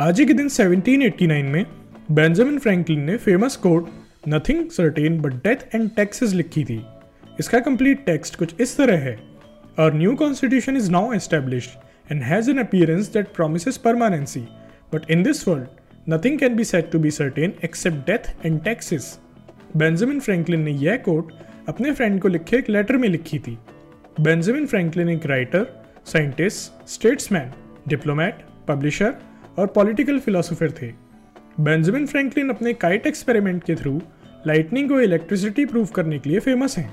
आज ही के दिन 1789 में बेंजामिन फ्रैंकलिन ने famous quote nothing certain but death and taxes लिखी थी। इसका कंप्लीट टेक्स्ट कुछ इस तरह है। और new constitution is now established and has an appearance that promises permanency but in this world nothing can be set to be certain except death and taxes Benjamin Franklin ने यह coat अपने friend को लिखे एक letter में लिखी थी। Benjamin Franklin एक writer scientist statesman diplomat publisher और पॉलिटिकल फिलोसोफर थे। बेंजामिन फ्रैंकलिन अपने काइट एक्सपेरिमेंट के थ्रू लाइटनिंग को इलेक्ट्रिसिटी प्रूव करने के लिए फ़ेमस हैं।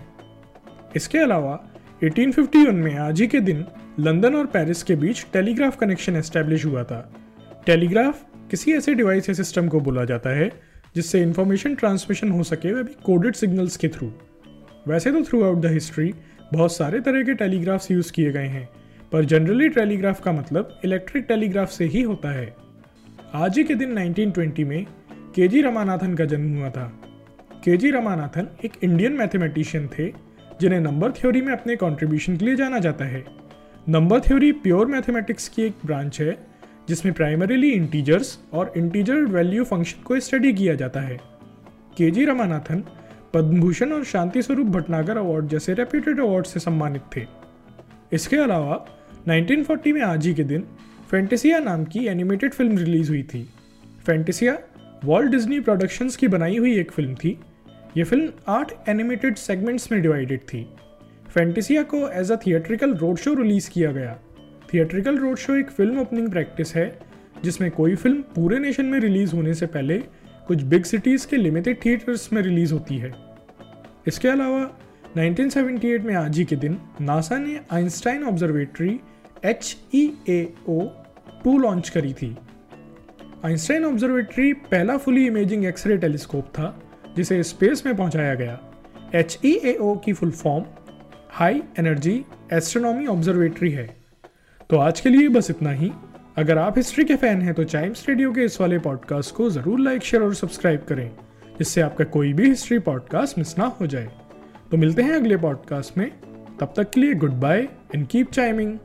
इसके अलावा 1851 में आज ही के दिन लंदन और पेरिस के बीच टेलीग्राफ कनेक्शन एस्टेब्लिश हुआ था। टेलीग्राफ किसी ऐसे डिवाइस या सिस्टम को बोला जाता है, जिससे इंफॉर्मेशन ट्रांसमिशन हो सके वह भी कोडेड सिग्नल्स के थ्रू वैसे तो थ्रू आउट द हिस्ट्री बहुत सारे तरह के टेलीग्राफ्स यूज़ किए गए हैं। पर जनरली टेलीग्राफ का मतलब इलेक्ट्रिक टेलीग्राफ से ही होता है। आज ही के दिन 1920 में के जी रमानाथन का जन्म हुआ था। के जी रमानाथन एक इंडियन मैथमेटिशियन थे, जिन्हें नंबर थ्योरी में अपने कंट्रीब्यूशन के लिए जाना जाता है। नंबर थ्योरी प्योर मैथमेटिक्स की एक ब्रांच है, जिसमें प्राइमरीली इंटीजर्स और इंटीजर वैल्यू फ़ंक्शन को स्टडी किया जाता है। के जी रमानाथन पद्म भूषण और शांति स्वरूप भटनागर अवार्ड जैसे रेप्यूटेड अवार्ड से सम्मानित थे। इसके अलावा 1940 में आज ही के दिन फैंटेसिया नाम की एनिमेटेड फ़िल्म रिलीज़ हुई थी। फैंटेसिया वॉल्ट डिज्नी प्रोडक्शंस की बनाई हुई एक फ़िल्म थी। ये फ़िल्म आठ एनिमेटेड सेगमेंट्स में डिवाइडेड थी। फैंटेसिया को as a theatrical road show release किया गया। थिएट्रिकल रोड शो एक फ़िल्म ओपनिंग प्रैक्टिस है, जिसमें कोई फ़िल्म पूरे नेशन में रिलीज़ होने से पहले कुछ बिग सिटीज़ के लिमिटेड थिएटर्स में रिलीज़ होती है। इसके अलावा 1978 में आज ही के दिन नासा ने Einstein observatory H E A O two launch करी थी। आइंस्टाइन ऑब्जर्वेटरी पहला फुली इमेजिंग एक्सरे टेलीस्कोप था, जिसे स्पेस में पहुँचाया गया। एच ई ए ओ की full form high energy astronomy observatory है। तो आज के लिए बस इतना ही। अगर आप हिस्ट्री के फ़ैन हैं तो चाइम्स रेडियो के इस वाले पॉडकास्ट को ज़रूर लाइक शेयर और सब्सक्राइब करें, जिससे आपका कोई भी हिस्ट्री पॉडकास्ट मिस ना हो जाए। तो मिलते हैं अगले पॉडकास्ट में। तब तक के लिए good bye and keep chiming